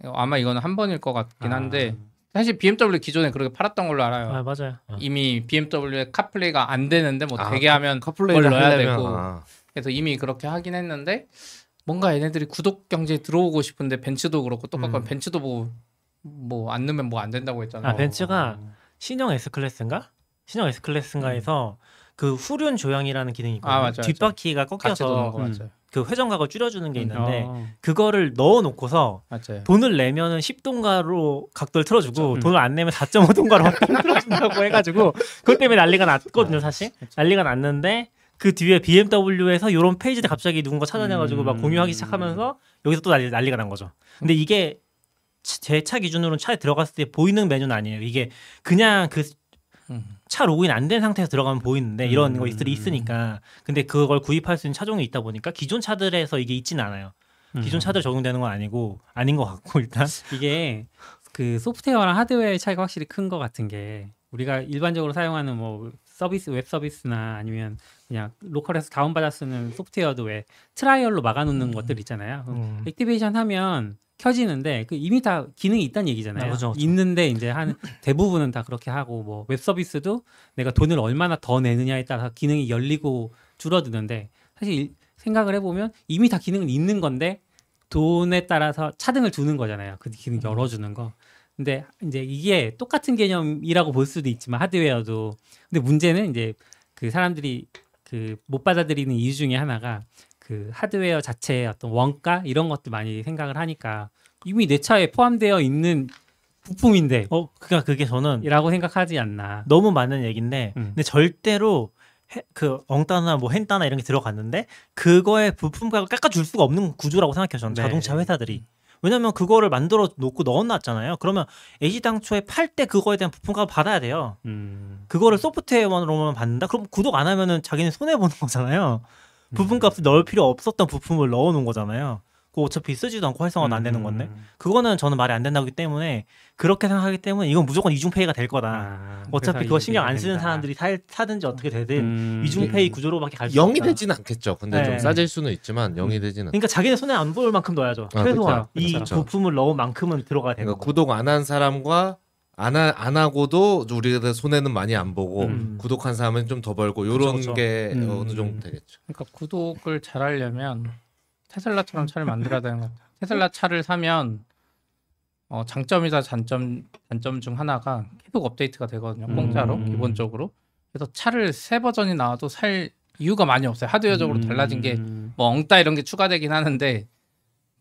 아마 이거는 한 번일 것 같긴
아.
한데 사실 BMW 기존에 그렇게 팔았던 걸로 알아요.
아 맞아요. 어.
이미 BMW에 카플레이가 안 되는데 뭐
아,
되게 하면
커플레이를
뭘 넣어야
하려면,
되고.
아,
그래서 이미 그렇게 하긴 했는데 뭔가 얘네들이 구독 경제에 들어오고 싶은데 벤츠도 그렇고 똑같고
음.
벤츠도 뭐 뭐 안 넣으면 뭐 안 된다고 했잖아.
아 벤츠가 신형 S 클래스인가? 신형 S 클래스인가에서 그 후륜 조향이라는 기능이 있거든요.
아, 맞아, 맞아.
뒷바퀴가 꺾여서
거
음.
그 회전각을 줄여주는 게 있는데
어.
그거를 넣어놓고서
맞아요.
돈을 내면은 10동가로 각도를 틀어주고
음.
돈을 안 내면 4.5동가로 *laughs* 각도를 틀어준다고 해가지고 그것 때문에 난리가 났거든요 사실 난리가 났는데 그 뒤에 BMW에서 이런 페이지를 갑자기 누군가 찾아내가지고 막
음.
공유하기 시작하면서 여기서 또 난리, 난리가 난 거죠 근데 이게 제 차 기준으로는 차에 들어갔을 때 보이는 메뉴는 아니에요 이게 그냥 그 차
음.
로그인 안 된 상태에서 들어가면 보이는데 이런
음.
것들이 있으니까 근데 그걸 구입할 수 있는 차종이 있다 보니까 기존 차들에서 이게 있지는 않아요 기존
음.
차들 적용되는 건 아니고 아닌 것 같고 일단 *laughs*
이게 그 소프트웨어랑 하드웨어의 차이가 확실히 큰 것 같은 게 우리가 일반적으로 사용하는 뭐 서비스 웹 서비스나 아니면 그냥 로컬에서 다운받아 쓰는 소프트웨어도 왜 trial로 막아놓는 것들 있잖아요.
음.
activation 하면 켜지는데 그 이미 다 기능이 있다는 얘기잖아요.
아, 그죠, 그죠.
있는데 이제 한 *laughs* 대부분은 다 그렇게 하고 뭐 웹 서비스도 내가 돈을 얼마나 더 내느냐에 따라 기능이 열리고 줄어드는데 사실 일- 생각을 해보면 이미 다 기능은 있는 건데 돈에 따라서 차등을 두는 거잖아요. 그 기능 열어주는 거. 근데 이제 이게 똑같은 개념이라고 볼 수도 있지만 하드웨어도 근데 문제는 이제 그 사람들이 그 못 받아들이는 이유 중에 하나가 그 하드웨어 자체의 어떤 원가 이런 것도 많이 생각을 하니까 이미 내 차에 포함되어 있는 부품인데
어 그러니까 그게 저는
이라고 생각하지 않나.
너무 많은 얘기인데
음.
근데 절대로 해- 그 엉따나 뭐 헨따나 이런 게 들어갔는데 그거의 부품 가격을 깎아줄 수가 없는 구조라고 생각해요 저는
네.
자동차 회사들이 왜냐면 그거를 만들어 놓고 넣어놨잖아요 그러면 애시 당초에 팔 때 그거에 대한 부품 값을 받아야 돼요
음.
그거를 소프트웨어만으로만 받는다 그럼 구독 안 하면은 자기는 손해 보는 거잖아요 부품 값을 넣을 필요 없었던 부품을 넣어 놓은 거잖아요 그거 어차피 쓰지도 않고 활성화도 안 되는 건데
음.
그거는 저는 말이 안 된다기 때문에 그렇게 생각하기 때문에 이건 무조건 이중페이가 될 거다
아,
어차피 그거 신경 안 쓰는
된다.
사람들이 사, 사든지 어떻게 되든
음.
이중페이 구조로밖에 갈수
영이
없다.
되진 않겠죠. 근데
네.
좀 싸질 수는 있지만 영이 되지는.
그러니까 자기네 손에 안볼 만큼 넣어야죠.
아,
최소한
그렇죠.
이
그렇죠.
부품을 넣은 만큼은 들어가야 되는
그러니까
거.
구독 안 한 사람과 안, 하, 안 하고도 우리가 손해는 많이 안 보고
음.
구독한 사람은 좀 더 벌고 요런
그쵸, 그쵸.
게
음.
어느 정도 되겠죠.
그러니까 구독을 잘 하려면 테슬라처럼 차를 만들어야 되는 것 같아요. 테슬라 차를 사면 어, 장점이자 단점 단점 중 하나가 계속 업데이트가 되거든요. 공짜로
음.
기본적으로. 그래서 차를 새 버전이 나와도 살 이유가 많이 없어요. 하드웨어적으로
음.
달라진 게 뭐 엉따 이런 게 추가되긴 하는데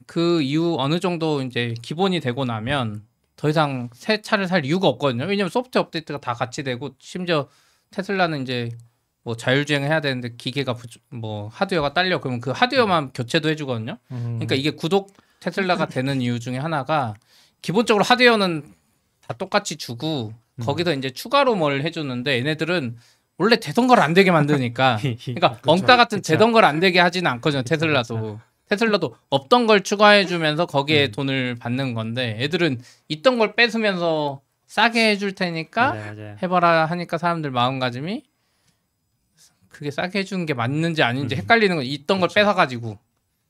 그 이후 어느 정도 이제 기본이 되고 나면 더 이상 새 차를 살 이유가 없거든요. 왜냐면 소프트웨어 업데이트가 다 같이 되고 심지어 테슬라는 이제 뭐 자율주행 해야 되는데 기계가 부, 뭐 하드웨어가 딸려 그러면 그 하드웨어만 교체도 해주거든요.
음.
그러니까 이게 구독 테슬라가 되는 이유 중에 하나가 기본적으로 하드웨어는 다 똑같이 주고 거기서 이제 추가로 뭘 해주는데 얘네들은 원래 되던 걸 안 되게 만드니까 *laughs* 그러니까 엉따 같은
그쵸.
되던 걸 안 되게 하지는 않거든요 테슬라도 테슬라도 없던 걸 추가해주면서 거기에 돈을 받는 건데 애들은 있던 걸 뺏으면서 싸게 해줄 테니까
맞아요, 맞아요.
해봐라 하니까 사람들 마음가짐이 그게 싸게 해주는 게 맞는지 아닌지 헷갈리는 거 있던 걸 뺏어가지고.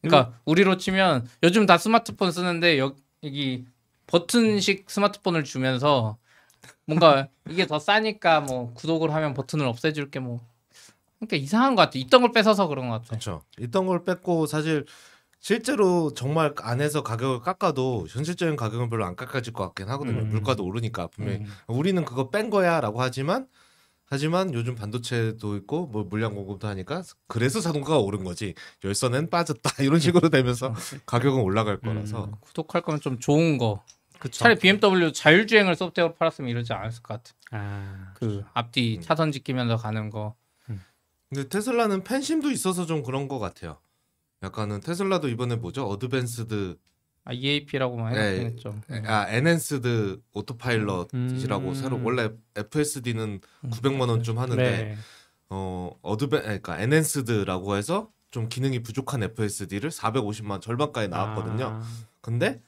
그러니까 우리로 치면 요즘 다 스마트폰 쓰는데 여, 여기 버튼식 스마트폰을 주면서 뭔가 *laughs* 이게 더 싸니까 뭐 구독을 하면 버튼을 없애줄게 뭐. 그러니까 이상한 것 같아. 있던 걸 뺏어서 그런 것 같아.
그렇죠. 있던 걸 뺐고 사실 실제로 정말 안에서 가격을 깎아도 현실적인 가격은 별로 안 깎아질 것 같긴 하거든요.
음.
물가도 오르니까 분명히
음.
우리는 그거 뺀 거야라고 하지만 하지만 요즘 반도체도 있고 뭐 물량 공급도 하니까 그래서 자동차가 오른 거지 열선엔 빠졌다 *laughs* 이런 식으로 되면서 가격은 올라갈 거라서
구독할 거면 좀 좋은 거.
그쵸.
차라리 BMW 자율주행을 소프트웨어로 팔았으면 이러지 않았을 것 같아.
아,
그 앞뒤 차선 지키면서 가는 거.
근데 테슬라는 팬심도 있어서 좀 그런 것 같아요. 약간은 테슬라도 이번에 뭐죠 advanced
아, EAP라고만
네.
해놨죠.
아 Enhanced Autopilot이라고
음.
새로 원래 FSD는 900만 원쯤 하는데
네.
어 advan 아니, 그러니까 Enhanced라고 해서 좀 기능이 부족한 FSD를 450만 절반가에 나왔거든요.
아,
근데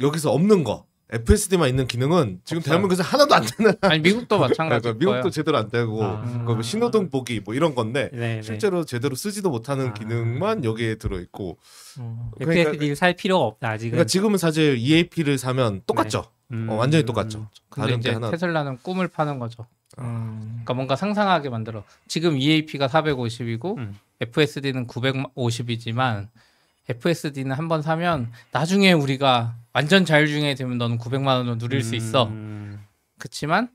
여기서 없는 거 FSD만 있는 기능은 지금
없어요.
대한민국에서 하나도 안 되는
아니 미국도 *laughs*
그러니까
마찬가지일
미국도. 제대로 안 되고
아.
그뭐 신호등 보기 뭐 이런 건데
네, 네.
실제로 제대로 쓰지도 못하는
아.
기능만 여기에 들어 있고
음.
그러니까-
FSD를 살 필요가 없다 아직은.
그러니까 지금은 사실 EAP를 사면 똑같죠.
음.
어, 완전히 똑같죠.
근데
다른
이제
게 하나
테슬라는 꿈을 파는 거죠.
음.
그러니까 뭔가 상상하게 만들어. 지금 EAP가 450이고
음.
FSD는 950이지만 FSD는 한 번 사면 나중에 우리가 완전 자율주행이 되면 너는 900만 원을 누릴 수 있어.
음.
그렇지만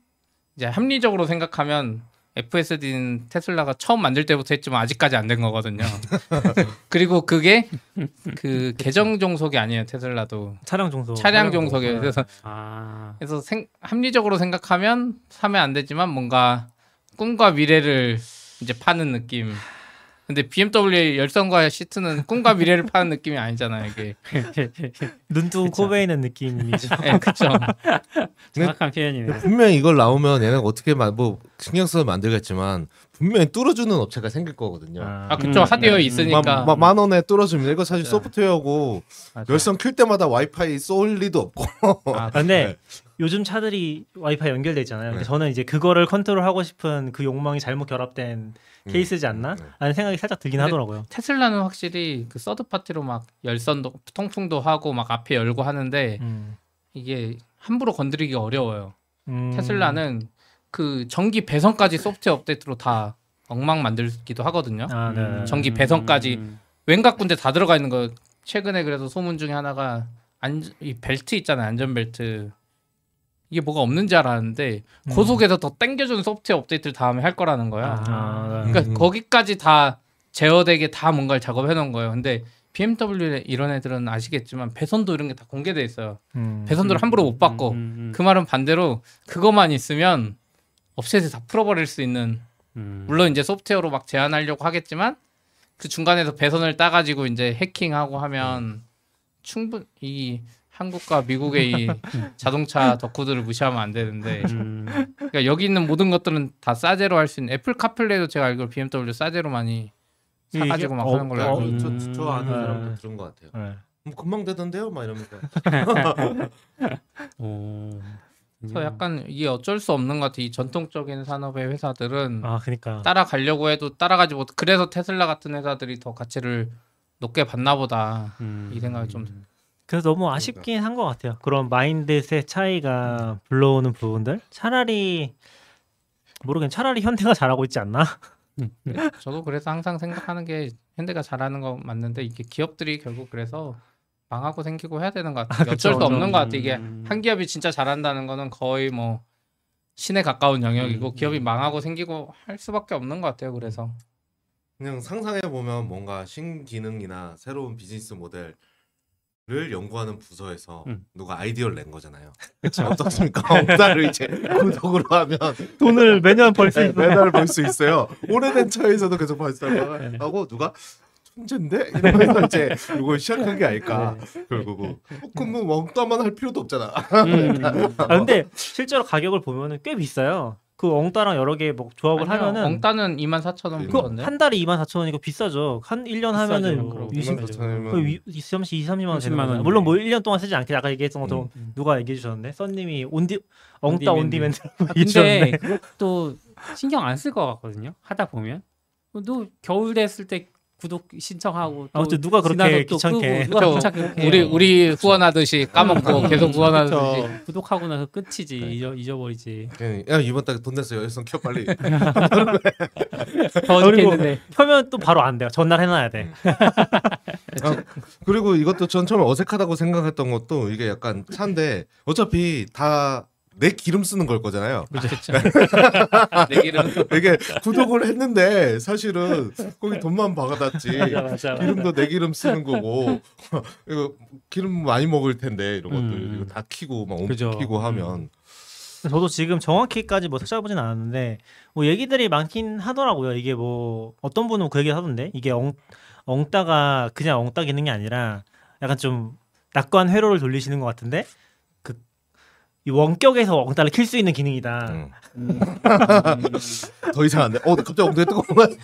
이제 합리적으로 생각하면 FSD는 테슬라가 처음 만들 때부터 했지만 아직까지 안 된 거거든요. *laughs* 그리고 그게 *laughs* 그 계정 종속이 아니에요. 테슬라도
차량 종속.
차량 종속이에요. 그래서
아,
그래서 생- 합리적으로 생각하면 사면 안 되지만 뭔가 꿈과 미래를 이제 파는 느낌. 근데 BMW의 열선과 시트는 꿈과 미래를 파는 느낌이 아니잖아요. 이게. *laughs*
눈뜨고 코 베이는 느낌이죠. *laughs*
예, 그렇죠. *laughs*
정확한 표현이네.
분명 히 이걸 나오면 얘네가 어떻게 마- 뭐 신경 써서 만들겠지만 분명히 뚫어주는 업체가 생길 거거든요.
아, 그쵸.
음,
하드웨어
음,
있으니까.
마- 마- 만 원에 뚫어줍니다. 이거 사실
네.
소프트웨어고
맞아요.
열선 킬 때마다 와이파이 쏠 리도 없고
아,
아, 근데 요즘 차들이 와이파이 연결돼 있잖아요. 근데
네.
저는 이제 그거를 컨트롤하고 싶은 그 욕망이 잘못 결합된
음.
케이스지 않나?
네.
라는 생각이 살짝 들긴 하더라고요.
테슬라는 확실히 그 서드 파티로 막 열선도 통풍도 하고 막 앞에 열고 하는데
음.
이게 함부로 건드리기 어려워요.
음.
테슬라는 그 전기 배선까지 소프트웨어 업데이트로 다 엉망 만들기도 하거든요.
아, 네.
전기 배선까지
음.
웬각 군데 다 들어가 있는 거 최근에 그래서 소문 중에 하나가 안, 이 벨트 있잖아요 안전벨트 이게 뭐가 없는 줄 알았는데
음.
고속에서 더 당겨주는 소프트웨어 업데이트를 다음에 할 거라는 거야
아, 네.
그러니까
음.
거기까지 다 제어되게 다 뭔가를 작업해 놓은 거예요 근데 BMW 이런 애들은 아시겠지만 배선도 이런 게 다 공개돼 있어요
음.
배선도를 함부로 못 바꿔
음, 음,
그 말은 반대로 그것만 있으면 업체에서 다 풀어버릴 수 있는
음.
물론 이제 소프트웨어로 막 제한하려고 하겠지만 그 중간에서 배선을 따가지고 이제 해킹하고 하면 충분 히 한국과 미국의 이 *laughs* 자동차 덕후들을 무시하면 안 되는데
음.
그러니까 여기 있는 모든 것들은 다 싸제로 할 수 있는 애플 카플레이도 제가 알기로 BMW 싸제로 많이 사가지고 막
이게-
하는 걸로
어,
알고
어,
있는데
저, 저, 저 아는
음.
사람도 들은 것 같아요.
네.
뭐 금방 되던데요, 막 이러면서. *laughs*
오.
그래서 약간 이게 어쩔 수 없는 것 같아 이 전통적인 산업의 회사들은
아, 그러니까.
따라가려고 해도 따라가지 못 그래서 테슬라 같은 회사들이 더 가치를 높게 받나 보다
음.
이 생각이 좀
그래서 너무 아쉽긴 한 것 같아요. 그런 마인드셋 차이가 불러오는 부분들. 차라리 모르겠. 차라리 현대가 잘하고 있지 않나?
저도 그래서 항상 생각하는 게 현대가 잘하는 거 맞는데 이게 기업들이 결국 그래서 망하고 생기고 해야 되는 것 같아요.
아,
어쩔 수 없는
그쵸.
것 같아. 이게
음.
한 기업이 진짜 잘한다는 거는 거의 뭐 신에 가까운 영역이고
음.
기업이 망하고 생기고 할 수밖에 없는 것 같아요. 그래서
그냥 상상해 보면 뭔가 신기능이나 새로운 비즈니스 모델 을 연구하는 부서에서
음.
누가 아이디어를 낸 거잖아요. 어떻습니까? *laughs* 엄다를 이제 구독으로 하면
돈을 매년 벌수
네,
있어.
매달 벌 수 있어요. 오래된 차에서도 계속 발사하고 누가 천재인데 이러면서 이제 이걸 시작한 게 아닐까 결국은 어, 그럼 뭐 엉따만 할 필요도 없잖아.
음. *laughs*
아, 근데 실제로 가격을 보면은 꽤 비싸요. 그 엉따랑 여러 개 뭐 조합을
아니요,
하면은
엉따는 2만 4천 원
그거
그거
정도인데
한 달에 2만 4천 원이고 비싸죠. 한 1년 하면은
그럼.
20,
2만 4천
거의
원이면
위- 2, 3, 2, 30만 원 되는
30만
거잖아요.
원.
물론 뭐 1년 동안 쓰지 않게 아까 얘기했던 것처럼
음.
누가 얘기해 주셨는데 썬님이 on de 엉따 on demand.
근데 그것도 신경 안 쓸 것 같거든요. 하다 보면. 너 겨울 됐을 때 구독 신청하고 또
아무튼 누가 그렇게 귀찮게.
끄고. 귀찮게.
우리 우리 후원하듯이 까먹고 *laughs* 계속 후원하듯이
그쵸. *laughs* 구독하고 나서 끝이지 잊어, 잊어버리지.
야 이번 달에 돈 냈어 열성 켜 빨리.
더 어렵겠는데.
펴면 또 바로 안 돼요. 전날 해놔야 돼. *laughs*
그리고 이것도 전 처음에 어색하다고 생각했던 것도 이게 약간 차인데 어차피 다 내 기름 쓰는 걸 거잖아요.
그렇죠. *laughs* 내 기름
이게 구독을 했는데 사실은 거기 돈만 받았지.
맞아.
기름도 내 기름 쓰는 거고 *laughs* 이거 기름 많이 먹을 텐데 이런 것들
음.
이거 다 키고 막
그죠.
옮기고 하면
저도 지금 정확히까지 뭐 찾아보진 않았는데 뭐 얘기들이 많긴 하더라고요. 이게 뭐 어떤 분은 그 얘기 하던데 이게 엉 엉따가 그냥 엉따 기능이 아니라 약간 좀 낙관 회로를 돌리시는 것 같은데 그 이 원격에서 엉따를 킬 수 있는 기능이다.
응. 더 이상 안 돼. 어, 갑자기 엉덩이 뜨거운 거 같아.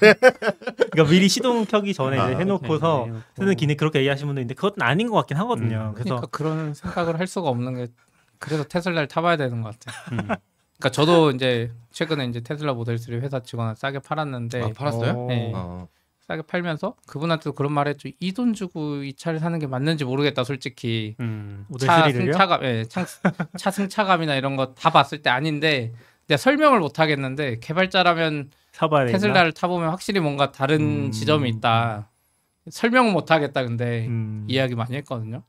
그러니까 미리 시동 켜기 전에
아,
이제 해놓고서
네, 네,
쓰는 기능 그렇게 얘기하시는 분도 있는데 그것도 아닌 것 같긴 하거든요. 그래서
그러니까 그런 생각을 할 수가 없는 게 그래서 테슬라를 타봐야 되는 것 같아.
음.
그러니까 저도 이제 최근에 이제 테슬라 모델 3 회사 직원을 싸게 팔았는데
아, 팔았어요?
어,
네.
어.
싸게 팔면서 그분한테도 그런 말 했죠. 이 돈 주고 이 차를 사는 게 맞는지 모르겠다 솔직히.
음.
차
3를요?
승차감, 예, 차, *laughs* 차 승차감이나 이런 거 다 봤을 때 아닌데 내가 설명을 못 하겠는데 개발자라면? 테슬라를 타보면 확실히 뭔가 다른
음.
지점이 있다. 설명은 못 하겠다 근데
음.
이야기 많이 했거든요.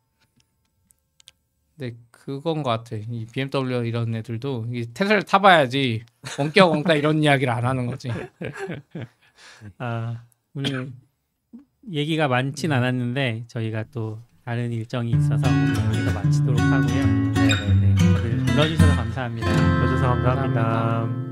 근데 그건 것 같아. 이 BMW 이런 애들도 이 테슬라 타봐야지 원격 원가 이런 이야기를 안 하는 거지. *laughs*
아,
오늘 얘기가 많진 않았는데 저희가 또 다른 일정이 있어서 여기서 마치도록 하고요. 네 네네. 다들 들어주셔서 감사합니다.
들어줘서 감사합니다.
감사합니다.